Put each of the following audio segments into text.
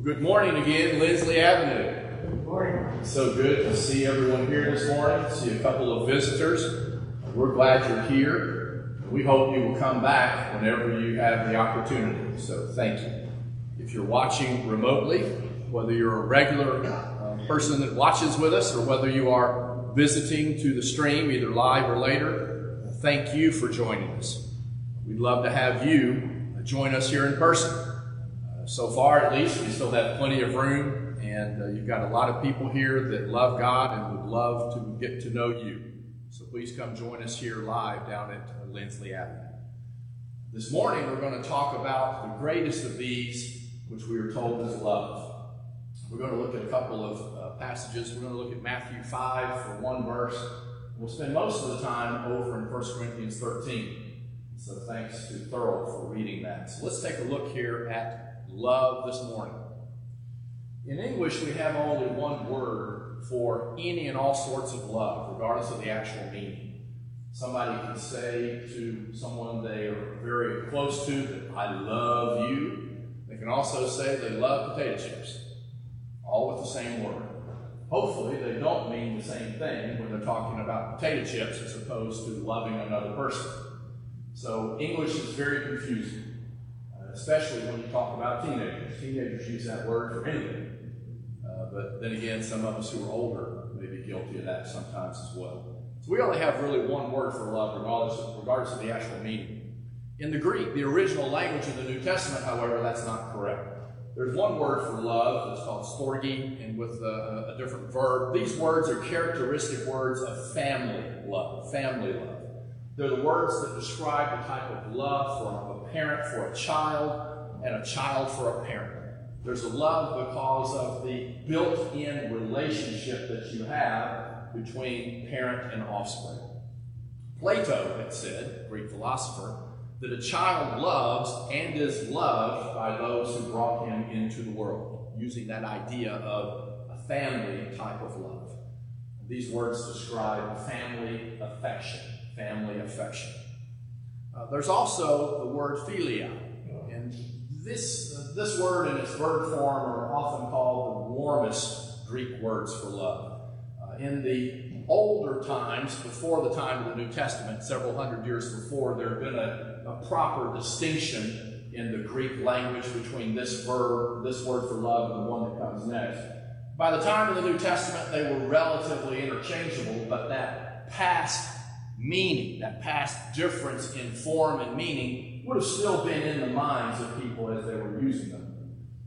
Good morning again, Lindsley Avenue. Good morning. So good to see everyone here this morning. See a couple of visitors. We're glad you're here. We hope you will come back whenever you have the opportunity. So thank you. If you're watching remotely, whether you're a regular uh, person that watches with us or whether you are visiting to the stream, either live or later, thank you for joining us. We'd love to have you join us here in person. So far, at least, we still have plenty of room, and uh, you've got a lot of people here that love God and would love to get to know you. So please come join us here live down at uh, Lindsley Avenue. This morning, we're going to talk about the greatest of these, which we are told is love. We're going to look at a couple of uh, passages. We're going to look at Matthew 5 for one verse. We'll spend most of the time over in 1 Corinthians 13. So thanks to Thurl for reading that. So let's take a look here at love this morning. In English, we have only one word for any and all sorts of love, regardless of the actual meaning. Somebody can say to someone they are very close to that I love you. They can also say they love potato chips, all with the same word. Hopefully, they don't mean the same thing when they're talking about potato chips as opposed to loving another person. So English is very confusing, especially when you talk about teenagers. Teenagers use that word for anything. Uh, but then again, some of us who are older may be guilty of that sometimes as well. So we only have really one word for love, regardless of, regardless of the actual meaning. In the Greek, the original language of the New Testament, however, that's not correct. There's one word for love that's called storge, and with a, a different verb. These words are characteristic words of family love, family love. They're the words that describe the type of love for a parent for a child and a child for a parent. There's a love because of the built in relationship that you have between parent and offspring. Plato had said, Greek philosopher, that a child loves and is loved by those who brought him into the world, using that idea of a family type of love. These words describe family affection family affection. Uh, there's also the word philia, and this, uh, this word in its verb form are often called the warmest Greek words for love. Uh, in the older times, before the time of the New Testament, several hundred years before, there had been a, a proper distinction in the Greek language between this verb, this word for love, and the one that comes next. By the time of the New Testament, they were relatively interchangeable, but that past meaning, that past difference in form and meaning, would have still been in the minds of people as they were using them.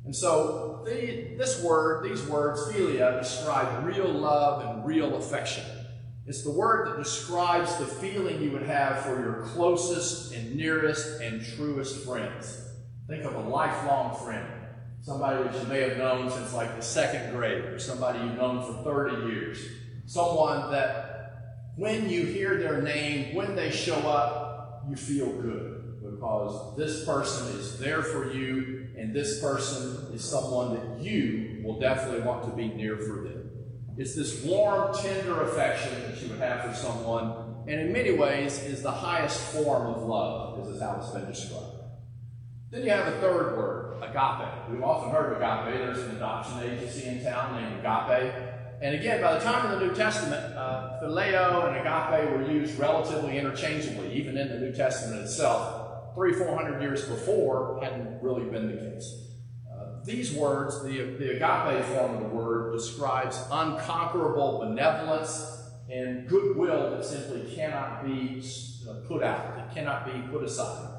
And so, the, this word, these words, philia, describe real love and real affection. It's the word that describes the feeling you would have for your closest and nearest and truest friends. Think of a lifelong friend, somebody that you may have known since like the second grade, or somebody you've known for 30 years, someone that when you hear their name, when they show up, you feel good because this person is there for you and this person is someone that you will definitely want to be near for them. It's this warm, tender affection that you would have for someone, and in many ways is the highest form of love, is how it's been described. Then you have a third word, agape. We've often heard of agape. There's an adoption agency in town named Agape. And again, by the time of the New Testament, uh, phileo and agape were used relatively interchangeably, even in the New Testament itself. Three, four hundred years before hadn't really been the case. Uh, these words, the, the agape form of the word, describes unconquerable benevolence and goodwill that simply cannot be uh, put out, that cannot be put aside.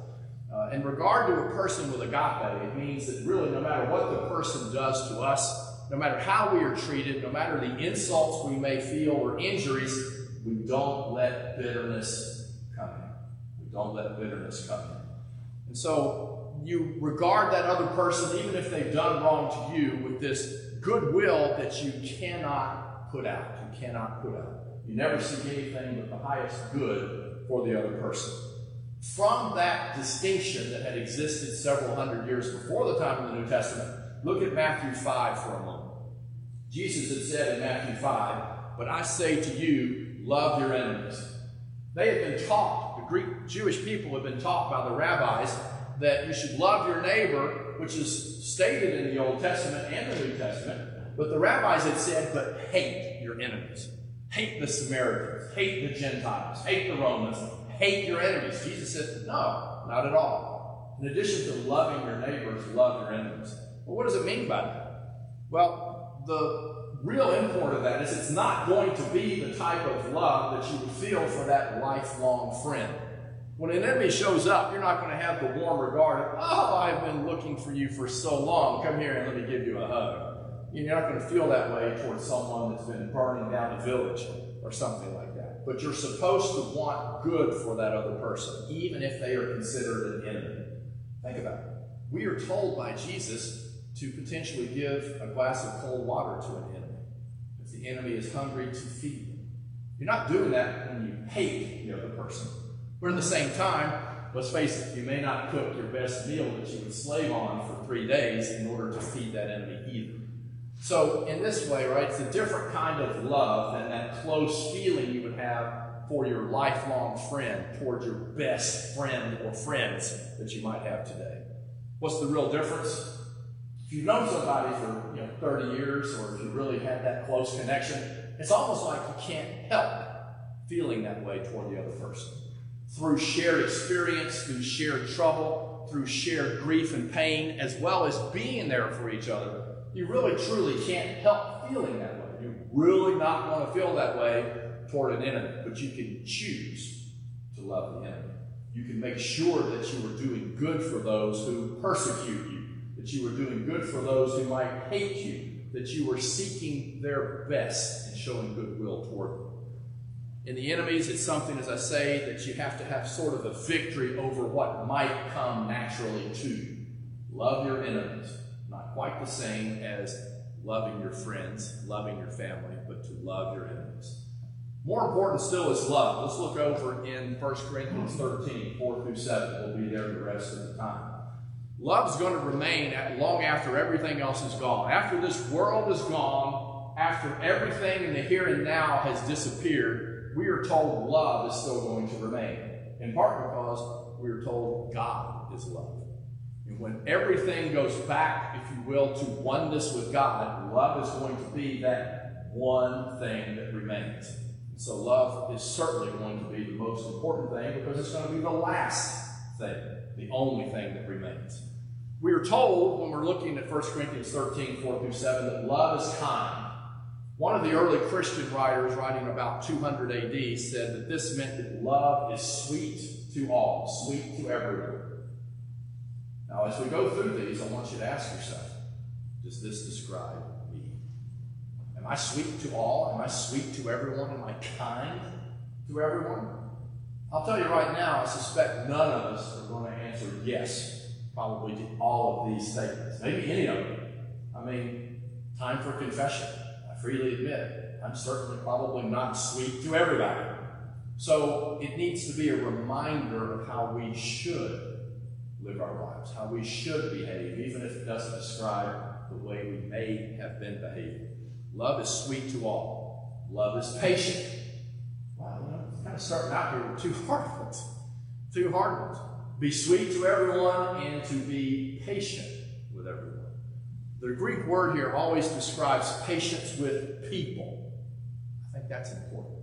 Uh, in regard to a person with agape, it means that really no matter what the person does to us, no matter how we are treated, no matter the insults we may feel or injuries, we don't let bitterness come in. We don't let bitterness come in. And so you regard that other person, even if they've done wrong to you, with this goodwill that you cannot put out. You cannot put out. You never seek anything but the highest good for the other person. From that distinction that had existed several hundred years before the time of the New Testament, Look at Matthew 5 for a moment. Jesus had said in Matthew 5, But I say to you, love your enemies. They had been taught, the Greek Jewish people had been taught by the rabbis, that you should love your neighbor which is stated in the Old Testament and the New Testament, but the rabbis had said, but hate your enemies. Hate the Samaritans, hate the Gentiles, hate the Romans, hate your enemies. Jesus said, no, not at all. In addition to loving your neighbors, love your enemies. Well, what does it mean by that? Well, the real import of that is it's not going to be the type of love that you would feel for that lifelong friend. When an enemy shows up, you're not going to have the warm regard of, oh, I've been looking for you for so long. Come here and let me give you a hug. You're not going to feel that way towards someone that's been burning down a village or something like that. But you're supposed to want good for that other person, even if they are considered an enemy. Think about it. We are told by Jesus to potentially give a glass of cold water to an enemy. If the enemy is hungry, to feed them. You're not doing that when you hate the other person. But at the same time, let's face it, you may not cook your best meal that you would slave on for three days in order to feed that enemy either. So, in this way, right, it's a different kind of love than that close feeling you would have for your lifelong friend towards your best friend or friends that you might have today. What's the real difference? If you've known somebody for you know 30 years, or if you really had that close connection, it's almost like you can't help feeling that way toward the other person. Through shared experience, through shared trouble, through shared grief and pain, as well as being there for each other, you really truly can't help feeling that way. You really not want to feel that way toward an enemy, but you can choose to love the enemy. You can make sure that you are doing good for those who persecute you, that you were doing good for those who might hate you, that you were seeking their best and showing goodwill toward them. In the enemies, it's something, as I say, that you have to have sort of a victory over what might come naturally to you. Love your enemies not quite the same as loving your friends, loving your family, but to love your enemies. More important still is love. Let's look over in 1 Corinthians 13, 4 through 7. We'll be there the rest of the time. Love is going to remain long after everything else is gone. After this world is gone, after everything in the here and now has disappeared, we are told love is still going to remain. In part because we are told God is love. And when everything goes back, if you will, to oneness with God, love is going to be that one thing that remains. And so love is certainly going to be the most important thing because it's going to be the last thing, the only thing that remains. We are told when we're looking at 1 Corinthians 13, 4 through 7, that love is kind. One of the early Christian writers, writing about 200 AD, said that this meant that love is sweet to all, sweet to everyone. Now, as we go through these, I want you to ask yourself Does this describe me? Am I sweet to all? Am I sweet to everyone? Am I kind to everyone? I'll tell you right now, I suspect none of us are going to answer yes, probably to all of these statements. Maybe any of them. I mean, time for confession. I freely admit, I'm certainly probably not sweet to everybody. So it needs to be a reminder of how we should live our lives, how we should behave, even if it doesn't describe the way we may have been behaving. Love is sweet to all. Love is patient. Of starting out here with two hard ones. Two hard ones. Be sweet to everyone and to be patient with everyone. The Greek word here always describes patience with people. I think that's important.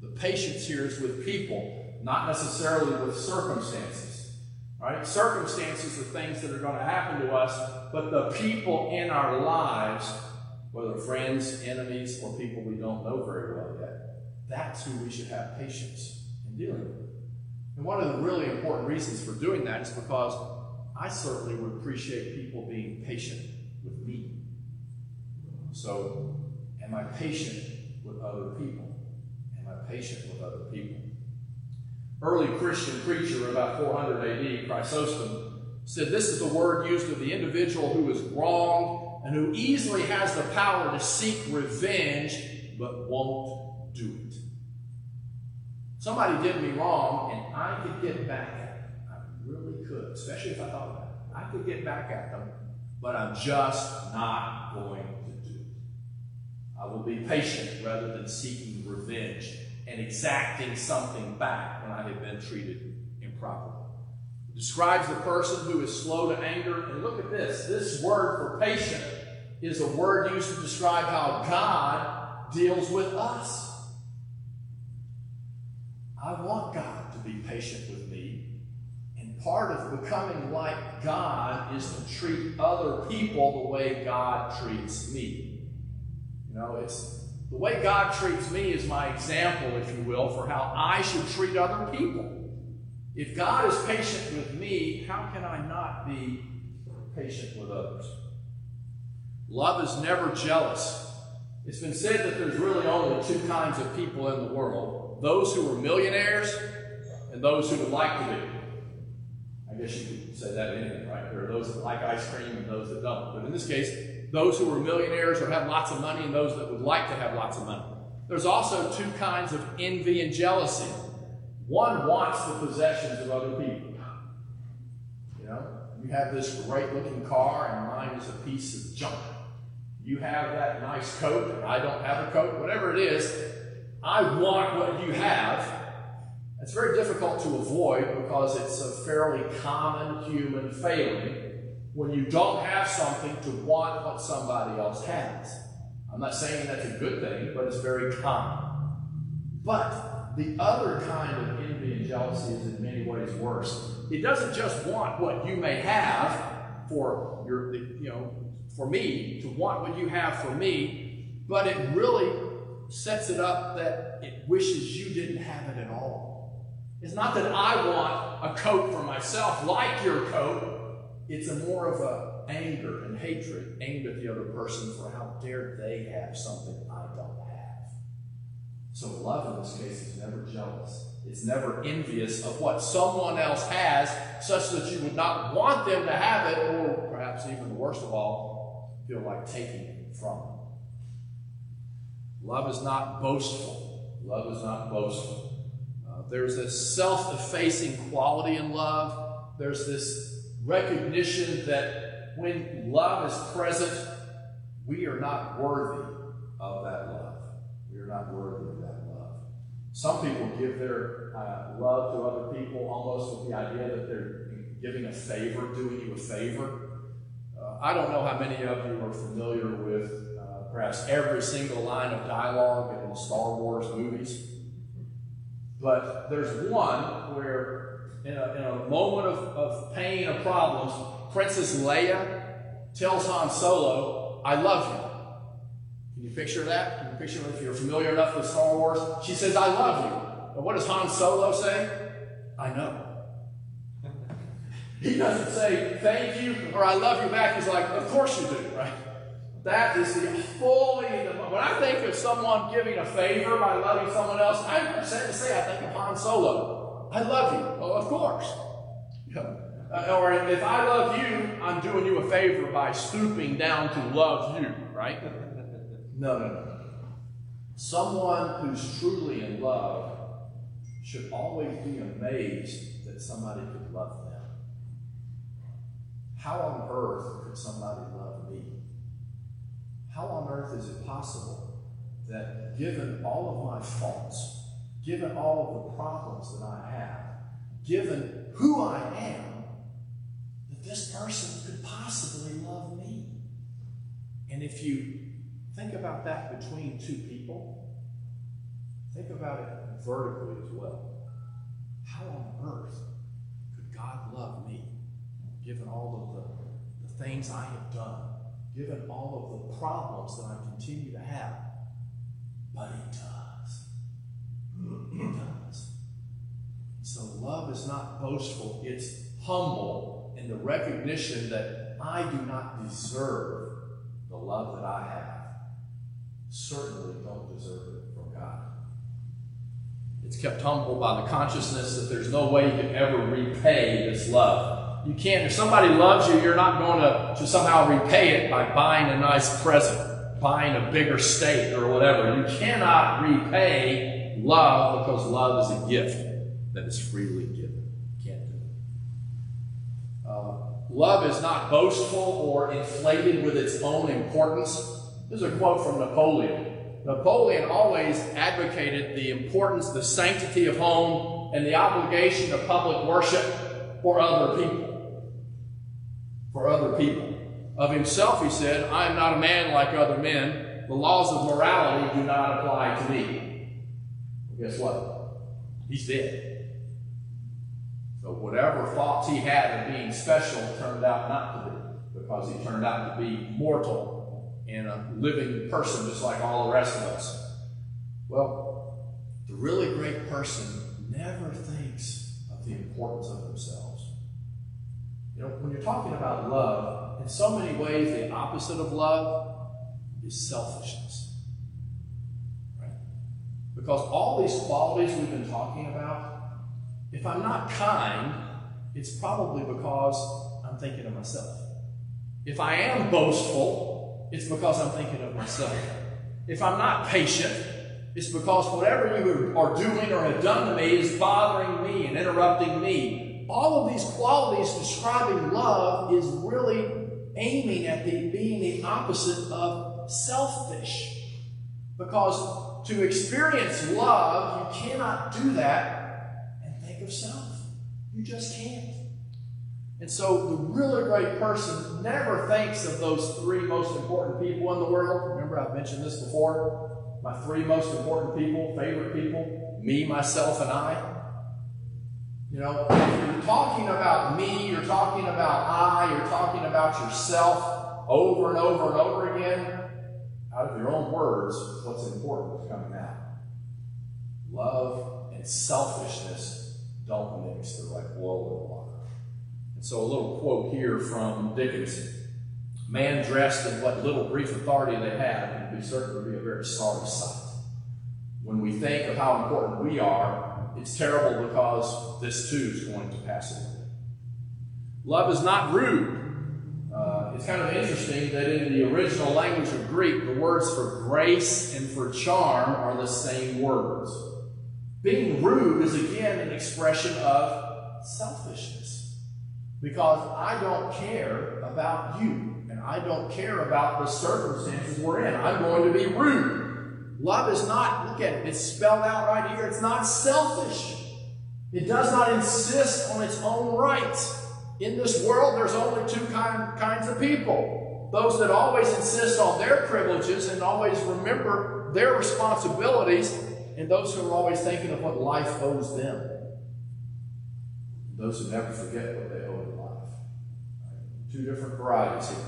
The patience here is with people, not necessarily with circumstances. Right? Circumstances are things that are going to happen to us, but the people in our lives, whether friends, enemies, or people we don't know very well that's who we should have patience in dealing with. And one of the really important reasons for doing that is because I certainly would appreciate people being patient with me. So, am I patient with other people? Am I patient with other people? early Christian preacher about 400 AD, Chrysostom, said this is the word used of the individual who is wronged and who easily has the power to seek revenge but won't do it. Somebody did me wrong and I could get back at them. I really could, especially if I thought about it. I could get back at them, but I'm just not going to do it. I will be patient rather than seeking revenge and exacting something back when I have been treated improperly. describes the person who is slow to anger. And look at this this word for patient is a word used to describe how God deals with us. I want God to be patient with me. And part of becoming like God is to treat other people the way God treats me. You know, it's the way God treats me is my example, if you will, for how I should treat other people. If God is patient with me, how can I not be patient with others? Love is never jealous. It's been said that there's really only two kinds of people in the world those who are millionaires and those who would like to be. I guess you could say that anyway, right? There are those that like ice cream and those that don't. But in this case, those who are millionaires or have lots of money and those that would like to have lots of money. There's also two kinds of envy and jealousy. One wants the possessions of other people. You know, you have this great looking car and mine is a piece of junk. You have that nice coat and I don't have a coat, whatever it is, I want what you have. It's very difficult to avoid because it's a fairly common human failing when you don't have something to want what somebody else has. I'm not saying that's a good thing, but it's very common. But the other kind of envy and jealousy is in many ways worse. It doesn't just want what you may have for your, you know, for me, to want what you have for me, but it really sets it up that it wishes you didn't have it at all. It's not that I want a coat for myself like your coat, it's a more of a anger and hatred aimed at the other person for how dare they have something I don't have. So love in this case is never jealous. It's never envious of what someone else has, such that you would not want them to have it, or perhaps even worst of all, feel like taking it from. Love is not boastful. Love is not boastful. Uh, there's this self effacing quality in love. There's this recognition that when love is present, we are not worthy of that love. We are not worthy of that love. Some people give their uh, love to other people almost with the idea that they're giving a favor, doing you a favor. Uh, I don't know how many of you are familiar with uh, perhaps every single line of dialogue in the Star Wars movies. But there's one where in a, in a moment of, of pain or problems, Princess Leia tells Han Solo, I love you. Can you picture that? Can you picture if you're familiar enough with Star Wars? She says, I love you. But what does Han Solo say? I know. He doesn't say, thank you, or I love you back. He's like, of course you do, right? That is the fully, when I think of someone giving a favor by loving someone else, I'm sad to say I think of Han Solo. I love you. Well, of course. Uh, or if I love you, I'm doing you a favor by stooping down to love you, right? no, no, no. Someone who's truly in love should always be amazed that somebody could love them. How on earth could somebody love me? How on earth is it possible that given all of my faults, given all of the problems that I have, given who I am, that this person could possibly love me. And if you think about that between two people, think about it vertically as well. How on earth could God love me, given all of the, the things I have done, given all of the problems that I continue to have? But He does. It does. So love is not boastful, it's humble in the recognition that I do not deserve the love that I have. Certainly don't deserve it from God. It's kept humble by the consciousness that there's no way you can ever repay this love. You can't, if somebody loves you, you're not going to, to somehow repay it by buying a nice present, buying a bigger steak or whatever. You cannot repay love because love is a gift that is freely given. Can't do it. Uh, love is not boastful or inflated with its own importance. This is a quote from Napoleon. Napoleon always advocated the importance, the sanctity of home, and the obligation of public worship. for other people. For other people. Of himself, he said, I am not a man like other men. The laws of morality do not apply to me. Well, guess what? He's dead. So whatever thoughts he had of being special turned out not to be, because he turned out to be mortal and a living person just like all the rest of us. Well, the really great person never thinks of the importance of themselves. You know, when you're talking about love, in so many ways, the opposite of love is selfishness. Right? Because all these qualities we've been talking about, if I'm not kind, it's probably because I'm thinking of myself. If I am boastful, it's because I'm thinking of myself. If I'm not patient, it's because whatever you are doing or have done to me is bothering me and interrupting me all of these qualities describing love is really aiming at the, being the opposite of selfish. Because to experience love, you cannot do that and think of self. You just can't. And so the really great person never thinks of those three most important people in the world. Remember, I've mentioned this before. My three most important people, favorite people, me, myself, and I. You know, if you're talking about me, you're talking about I, you're talking about yourself over and over and over again, out of your own words, what's important is coming out. Love and selfishness don't mix. They're like oil and water. And so a little quote here from Dickinson Man dressed in what little brief authority they have would be certain to be a very sorry sight. When we think of how important we are it's terrible because this too is going to pass away. Love is not rude. Uh, it's kind of interesting that in the original language of Greek, the words for grace and for charm are the same words. Being rude is again an expression of selfishness because I don't care about you and I don't care about the circumstances we're in. I'm going to be rude. Love is not, look at it, it's spelled out right here. It's not selfish. It does not insist on its own rights. In this world, there's only two kind, kinds of people those that always insist on their privileges and always remember their responsibilities, and those who are always thinking of what life owes them. Those who never forget what they owe in life. Two different varieties here.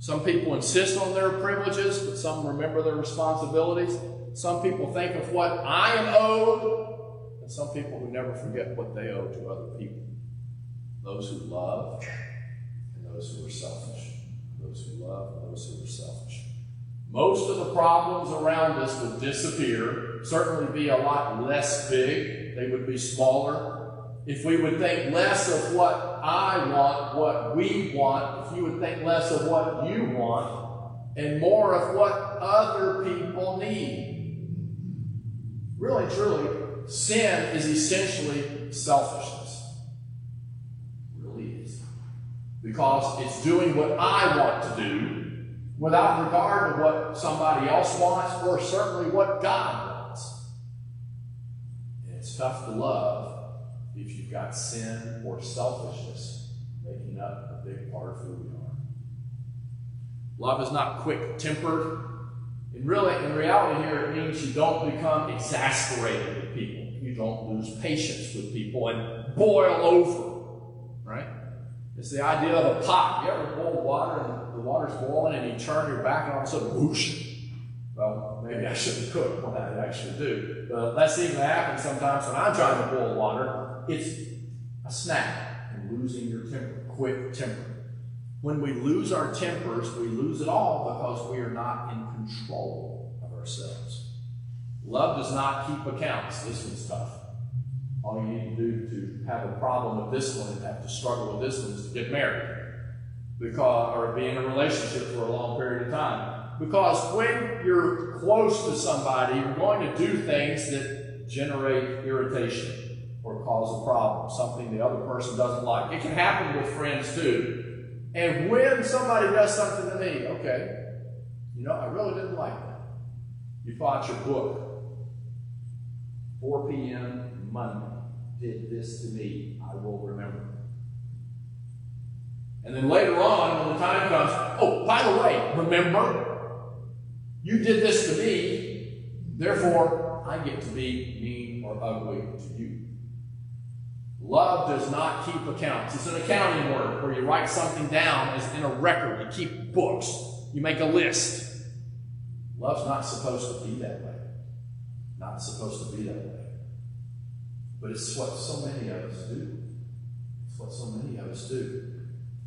Some people insist on their privileges, but some remember their responsibilities. Some people think of what I am owed, and some people who never forget what they owe to other people. Those who love and those who are selfish. Those who love and those who are selfish. Most of the problems around us would disappear, certainly be a lot less big. They would be smaller if we would think less of what I want, what we want, if you would think less of what you want, and more of what other people need. Really, truly, sin is essentially selfishness. It really is. Because it's doing what I want to do without regard to what somebody else wants or certainly what God wants. And it's tough to love if you've got sin or selfishness making up a big part of who we are. Love is not quick tempered. And really, in reality, here it means you don't become exasperated with people. You don't lose patience with people and boil over. Right? It's the idea of a pot. You ever boil water and the water's boiling and you turn your back and all of a sudden whoosh. Well, maybe I shouldn't cook what I actually do. But that's even happens sometimes when I'm trying to boil water it's a snap and losing your temper, quick temper. When we lose our tempers, we lose it all because we are not in control of ourselves. Love does not keep accounts. This one's tough. All you need to do to have a problem with this one and have to struggle with this one is to get married. Because or be in a relationship for a long period of time. Because when you're close to somebody, you're going to do things that generate irritation or cause a problem, something the other person doesn't like. It can happen with friends too. And when somebody does something to me, okay, you know, I really didn't like that. You bought your book. 4 p.m. Monday did this to me. I will remember. And then later on, when the time comes, oh, by the way, remember, you did this to me, therefore I get to be mean or ugly to you. Love does not keep accounts. It's an accounting word where you write something down as in a record. You keep books. You make a list. Love's not supposed to be that way. Not supposed to be that way. But it's what so many of us do. It's what so many of us do.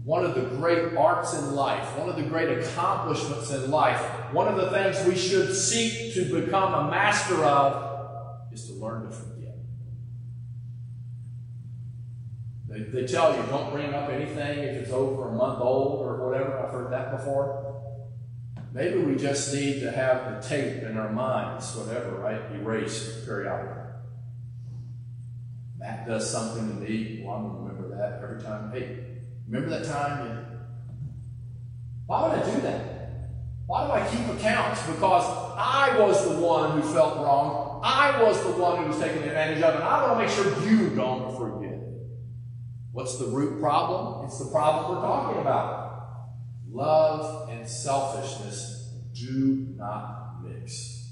One of the great arts in life, one of the great accomplishments in life, one of the things we should seek to become a master of is to learn to forget. They, they tell you don't bring up anything if it's over a month old or whatever. I've heard that before. Maybe we just need to have the tape in our minds, whatever, right? Erased periodically. Matt does something to me. Well, I'm going to remember that every time. Hey, remember that time? Why would I do that? Why do I keep accounts? Because I was the one who felt wrong. I was the one who was taken advantage of, and I want to make sure you don't forget. What's the root problem? It's the problem we're talking about. Love and selfishness do not mix.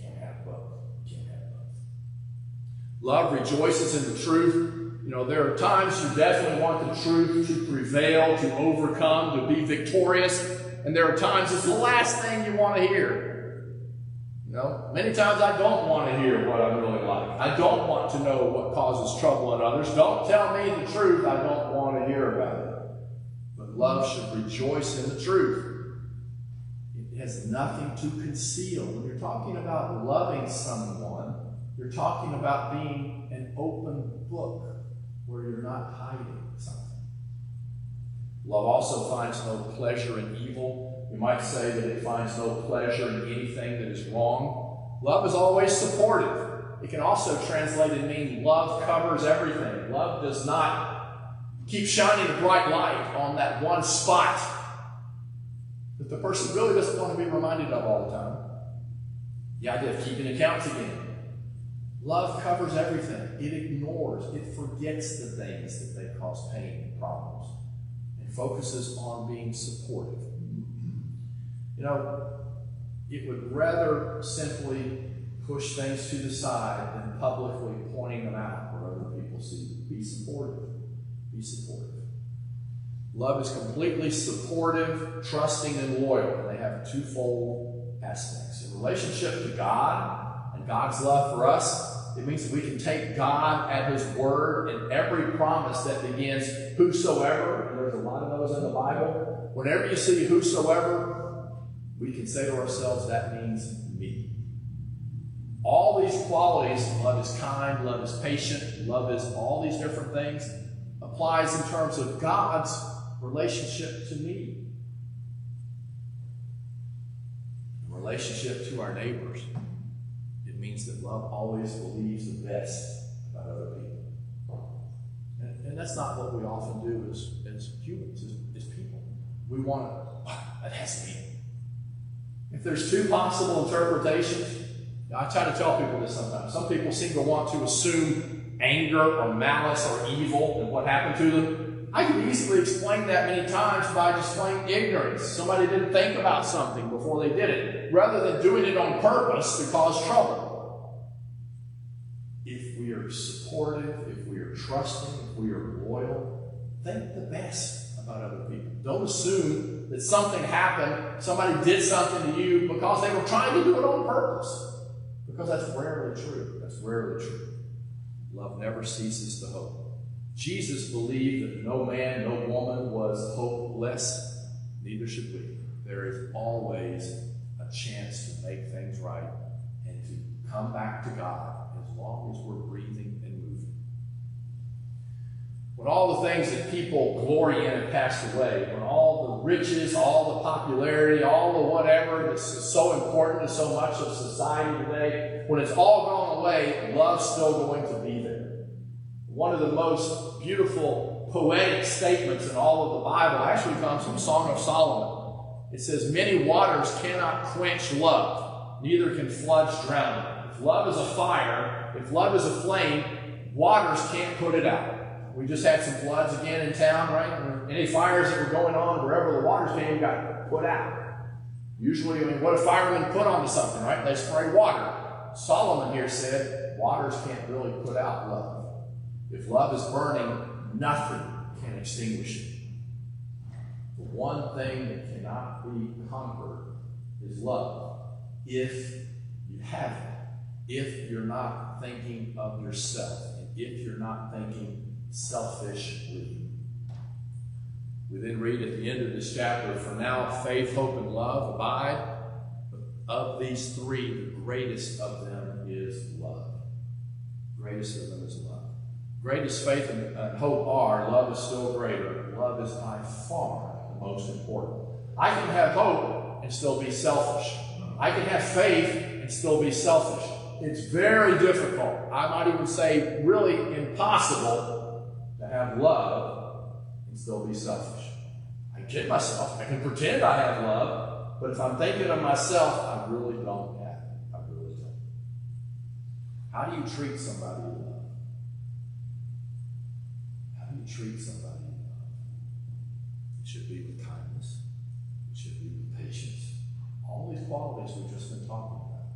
Can't have both. Can't have both. Love rejoices in the truth. You know, there are times you definitely want the truth to prevail, to overcome, to be victorious. And there are times it's the last thing you want to hear. Know, many times I don't want to hear what I'm really like. I don't want to know what causes trouble in others. Don't tell me the truth. I don't want to hear about it But love should rejoice in the truth. It has nothing to conceal. When you're talking about loving someone, you're talking about being an open book where you're not hiding something. Love also finds no pleasure in evil. You might say that it finds no pleasure in anything that is wrong. Love is always supportive. It can also translate and mean love covers everything. Love does not Keep shining a bright light on that one spot that the person really doesn't want to be reminded of all the time. The idea of keeping accounts again. Love covers everything. It ignores, it forgets the things that they cause pain and problems and focuses on being supportive. You know, it would rather simply push things to the side than publicly pointing them out where other people see. Be supportive. Be supportive. Love is completely supportive, trusting, and loyal. They have twofold aspects. In relationship to God and God's love for us, it means that we can take God at His word in every promise that begins whosoever, and there's a lot of those in the Bible. Whenever you see whosoever, we can say to ourselves, that means me. All these qualities, love is kind, love is patient, love is all these different things, applies in terms of God's relationship to me, relationship to our neighbors. It means that love always believes the best about other people. And, and that's not what we often do as, as humans, as, as people. We want oh, that has to be If there's two possible interpretations, I try to tell people this sometimes. Some people seem to want to assume anger or malice or evil and what happened to them. I could easily explain that many times by just plain ignorance. Somebody didn't think about something before they did it, rather than doing it on purpose to cause trouble. If we are supportive, if we are trusting, if we are loyal, think the best about other people. Don't assume that something happened, somebody did something to you because they were trying to do it on purpose. Because that's rarely true. That's rarely true. Love never ceases to hope. Jesus believed that no man, no woman was hopeless. Neither should we. There is always a chance to make things right and to come back to God as long as we're breathing. When all the things that people glory in have passed away, when all the riches, all the popularity, all the whatever that's so important to so much of society today, when it's all gone away, love's still going to be there. one of the most beautiful poetic statements in all of the Bible actually comes from Song of Solomon. It says, Many waters cannot quench love, neither can floods drown it. If love is a fire, if love is a flame, waters can't put it out. We just had some floods again in town, right? any fires that were going on wherever the waters came got put out. Usually, I mean, what do firemen put onto something, right? They spray water. Solomon here said, waters can't really put out love. If love is burning, nothing can extinguish it. The one thing that cannot be conquered is love. If you have it, if you're not thinking of yourself, and if you're not thinking selfishly. We then read at the end of this chapter, For now faith, hope, and love abide. Of these three, the greatest of them is love. Greatest of them is love. Greatest faith and, hope are, love is still greater. Love is by far the most important. I can have hope and still be selfish. I can have faith and still be selfish. It's very difficult. I might even say really impossible have love and still be selfish. I kid myself. I can pretend I have love, but if I'm thinking of myself, I really don't have it. I really don't. How do you treat somebody you love? How do you treat somebody you love? It should be with kindness. It should be with patience. All these qualities we've just been talking about.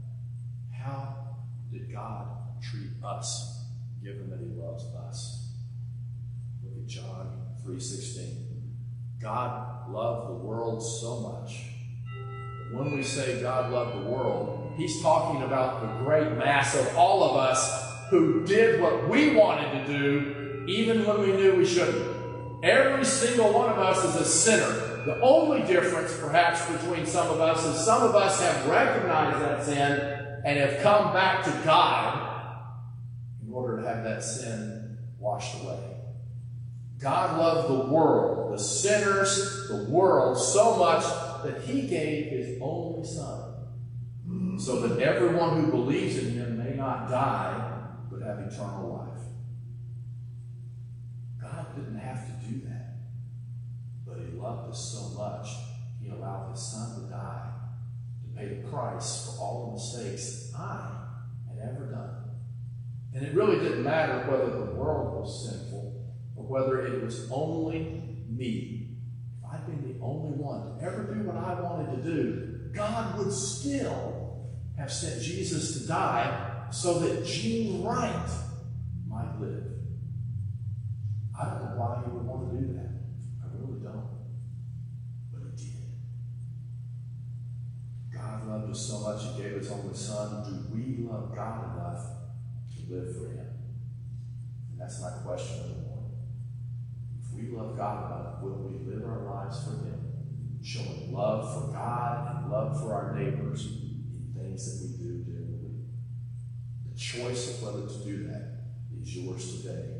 How did God treat us, given that He loves us? Look at John 3:16. God loved the world so much. When we say God loved the world, He's talking about the great mass of all of us who did what we wanted to do, even when we knew we shouldn't. Every single one of us is a sinner. The only difference, perhaps, between some of us is some of us have recognized that sin and have come back to God in order to have that sin washed away. God loved the world, the sinners, the world, so much that he gave his only son, so that everyone who believes in him may not die, but have eternal life. God didn't have to do that, but he loved us so much, he allowed his son to die to pay the price for all the mistakes I had ever done. And it really didn't matter whether the world was or whether it was only me. If I'd been the only one to ever do what I wanted to do, God would still have sent Jesus to die so that Gene Wright might live. I don't know why he would want to do that. I really don't. But he did. God loved us so much, he gave his only son. Do we love God enough to live for him? And that's my question of the morning. We love God enough, will we live our lives for him? Showing love for God and love for our neighbors in things that we do during the week. The choice of whether to do that is yours today.